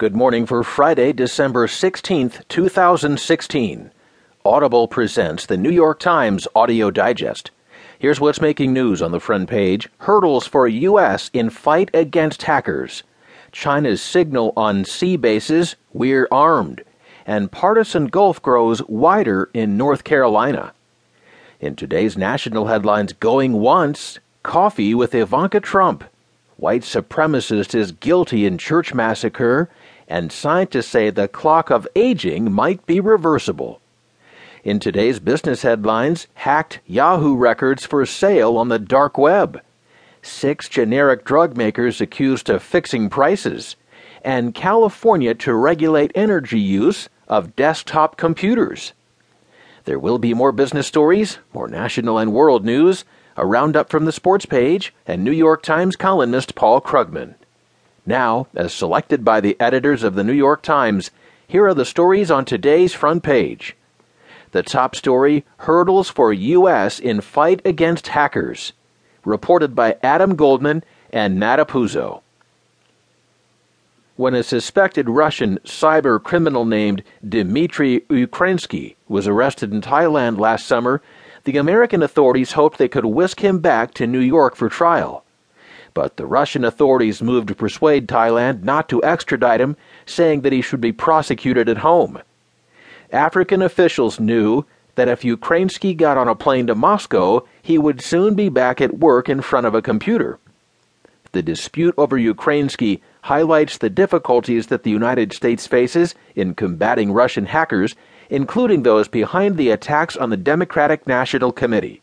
Good morning for Friday, December 16th, 2016. Audible presents the New York Times Audio Digest. Here's what's making news on the front page Hurdles for U.S. in fight against hackers. China's signal on sea bases, we're armed. And partisan gulf grows wider in North Carolina. In today's national headlines, going once, coffee with Ivanka Trump. White supremacist is guilty in church massacre and scientists say the clock of aging might be reversible. In today's business headlines, hacked Yahoo records for sale on the dark web. Six generic drug makers accused of fixing prices. And California to regulate energy use of desktop computers. There will be more business stories, more national and world news, a roundup from the sports page, and New York Times columnist Paul Krugman. Now, as selected by the editors of the New York Times, here are the stories on today's front page. The top story Hurdles for U.S. in Fight Against Hackers. Reported by Adam Goldman and Matt Apuzzo. When a suspected Russian cyber criminal named Dmitry Ukrainsky was arrested in Thailand last summer, the American authorities hoped they could whisk him back to New York for trial. But the Russian authorities moved to persuade Thailand not to extradite him, saying that he should be prosecuted at home. African officials knew that if Ukrainsky got on a plane to Moscow, he would soon be back at work in front of a computer. The dispute over Ukrainsky highlights the difficulties that the United States faces in combating Russian hackers, including those behind the attacks on the Democratic National Committee.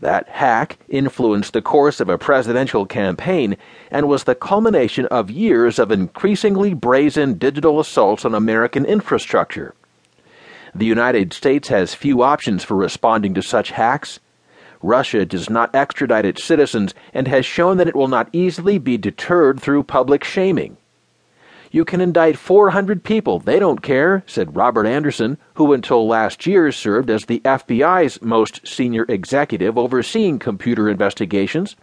That hack influenced the course of a presidential campaign and was the culmination of years of increasingly brazen digital assaults on American infrastructure. The United States has few options for responding to such hacks. Russia does not extradite its citizens and has shown that it will not easily be deterred through public shaming. You can indict 400 people, they don't care, said Robert Anderson, who until last year served as the FBI's most senior executive overseeing computer investigations.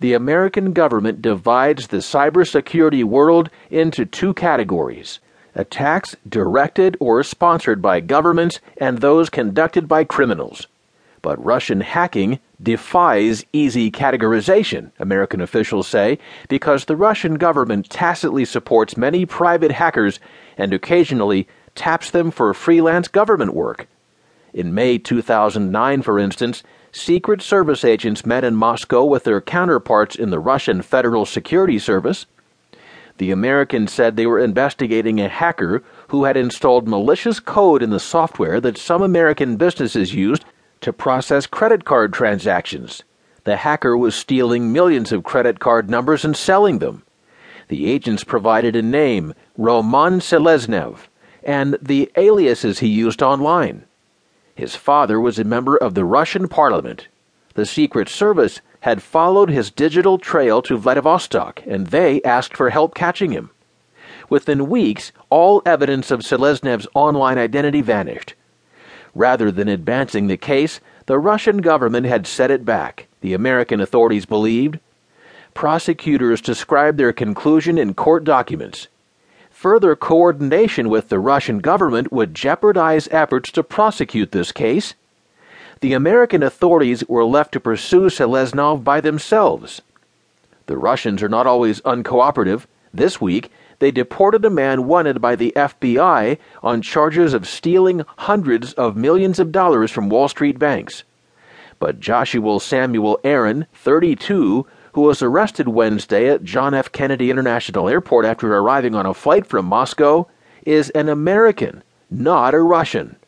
The American government divides the cybersecurity world into two categories attacks directed or sponsored by governments and those conducted by criminals. But Russian hacking defies easy categorization, American officials say, because the Russian government tacitly supports many private hackers and occasionally taps them for freelance government work. In May 2009, for instance, Secret Service agents met in Moscow with their counterparts in the Russian Federal Security Service. The Americans said they were investigating a hacker who had installed malicious code in the software that some American businesses used to process credit card transactions. The hacker was stealing millions of credit card numbers and selling them. The agents provided a name, Roman Seleznev, and the aliases he used online. His father was a member of the Russian parliament. The Secret Service had followed his digital trail to Vladivostok, and they asked for help catching him. Within weeks, all evidence of Seleznev's online identity vanished. Rather than advancing the case, the Russian government had set it back, the American authorities believed. Prosecutors described their conclusion in court documents. Further coordination with the Russian government would jeopardize efforts to prosecute this case. The American authorities were left to pursue Seleznev by themselves. The Russians are not always uncooperative. This week, they deported a man wanted by the FBI on charges of stealing hundreds of millions of dollars from Wall Street banks. But Joshua Samuel Aaron, 32, who was arrested Wednesday at John F. Kennedy International Airport after arriving on a flight from Moscow, is an American, not a Russian.